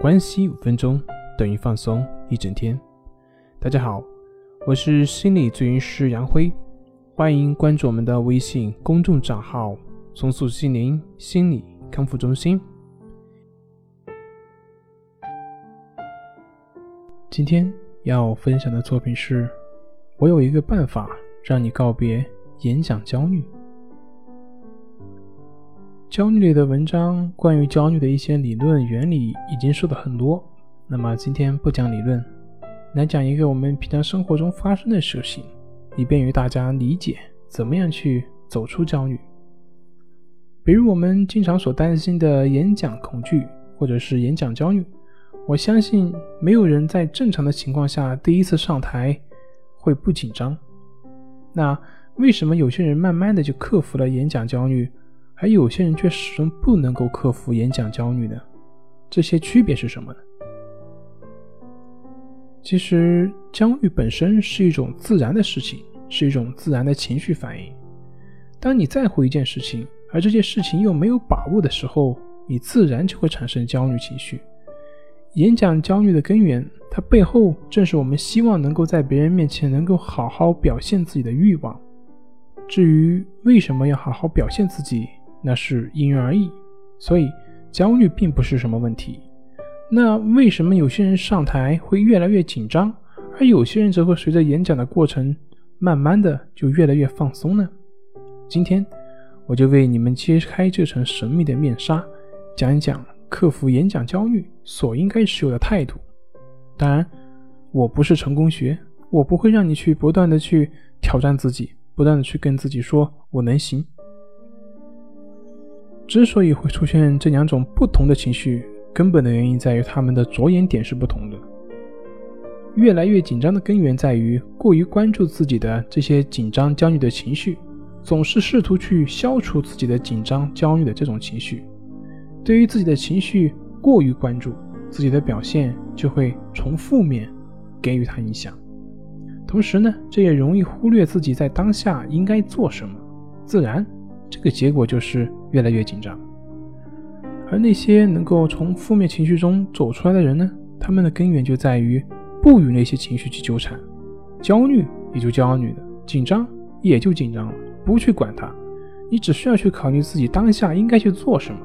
关系五分钟等于放松一整天。大家好，我是心理咨询师杨辉，欢迎关注我们的微信公众账号“重塑心灵心理康复中心”。今天要分享的作品是：我有一个办法让你告别演讲焦虑。焦虑类的文章，关于焦虑的一些理论原理已经说的很多。那么今天不讲理论，来讲一个我们平常生活中发生的事情，以便于大家理解怎么样去走出焦虑。比如我们经常所担心的演讲恐惧，或者是演讲焦虑。我相信没有人在正常的情况下第一次上台会不紧张。那为什么有些人慢慢的就克服了演讲焦虑？而有些人却始终不能够克服演讲焦虑呢？这些区别是什么呢？其实，焦虑本身是一种自然的事情，是一种自然的情绪反应。当你在乎一件事情，而这件事情又没有把握的时候，你自然就会产生焦虑情绪。演讲焦虑的根源，它背后正是我们希望能够在别人面前能够好好表现自己的欲望。至于为什么要好好表现自己？那是因人而异，所以焦虑并不是什么问题。那为什么有些人上台会越来越紧张，而有些人则会随着演讲的过程，慢慢的就越来越放松呢？今天我就为你们揭开这层神秘的面纱，讲一讲克服演讲焦虑所应该持有的态度。当然，我不是成功学，我不会让你去不断的去挑战自己，不断的去跟自己说我能行。之所以会出现这两种不同的情绪，根本的原因在于他们的着眼点是不同的。越来越紧张的根源在于过于关注自己的这些紧张、焦虑的情绪，总是试图去消除自己的紧张、焦虑的这种情绪。对于自己的情绪过于关注，自己的表现就会从负面给予他影响。同时呢，这也容易忽略自己在当下应该做什么，自然。这个结果就是越来越紧张，而那些能够从负面情绪中走出来的人呢？他们的根源就在于不与那些情绪去纠缠，焦虑也就焦虑了，紧张也就紧张了，不去管它。你只需要去考虑自己当下应该去做什么，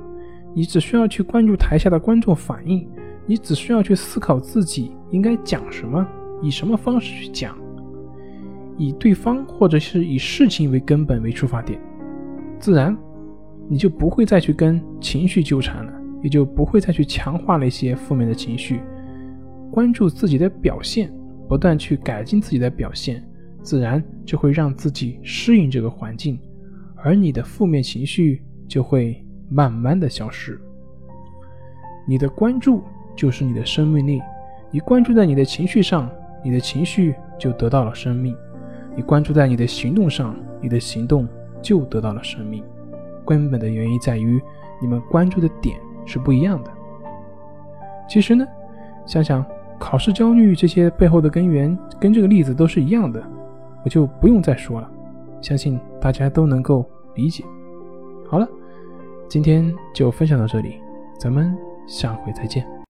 你只需要去关注台下的观众反应，你只需要去思考自己应该讲什么，以什么方式去讲，以对方或者是以事情为根本为出发点。自然，你就不会再去跟情绪纠缠了，也就不会再去强化那些负面的情绪。关注自己的表现，不断去改进自己的表现，自然就会让自己适应这个环境，而你的负面情绪就会慢慢的消失。你的关注就是你的生命力，你关注在你的情绪上，你的情绪就得到了生命；你关注在你的行动上，你的行动。就得到了生命，根本的原因在于你们关注的点是不一样的。其实呢，想想考试焦虑这些背后的根源，跟这个例子都是一样的，我就不用再说了，相信大家都能够理解。好了，今天就分享到这里，咱们下回再见。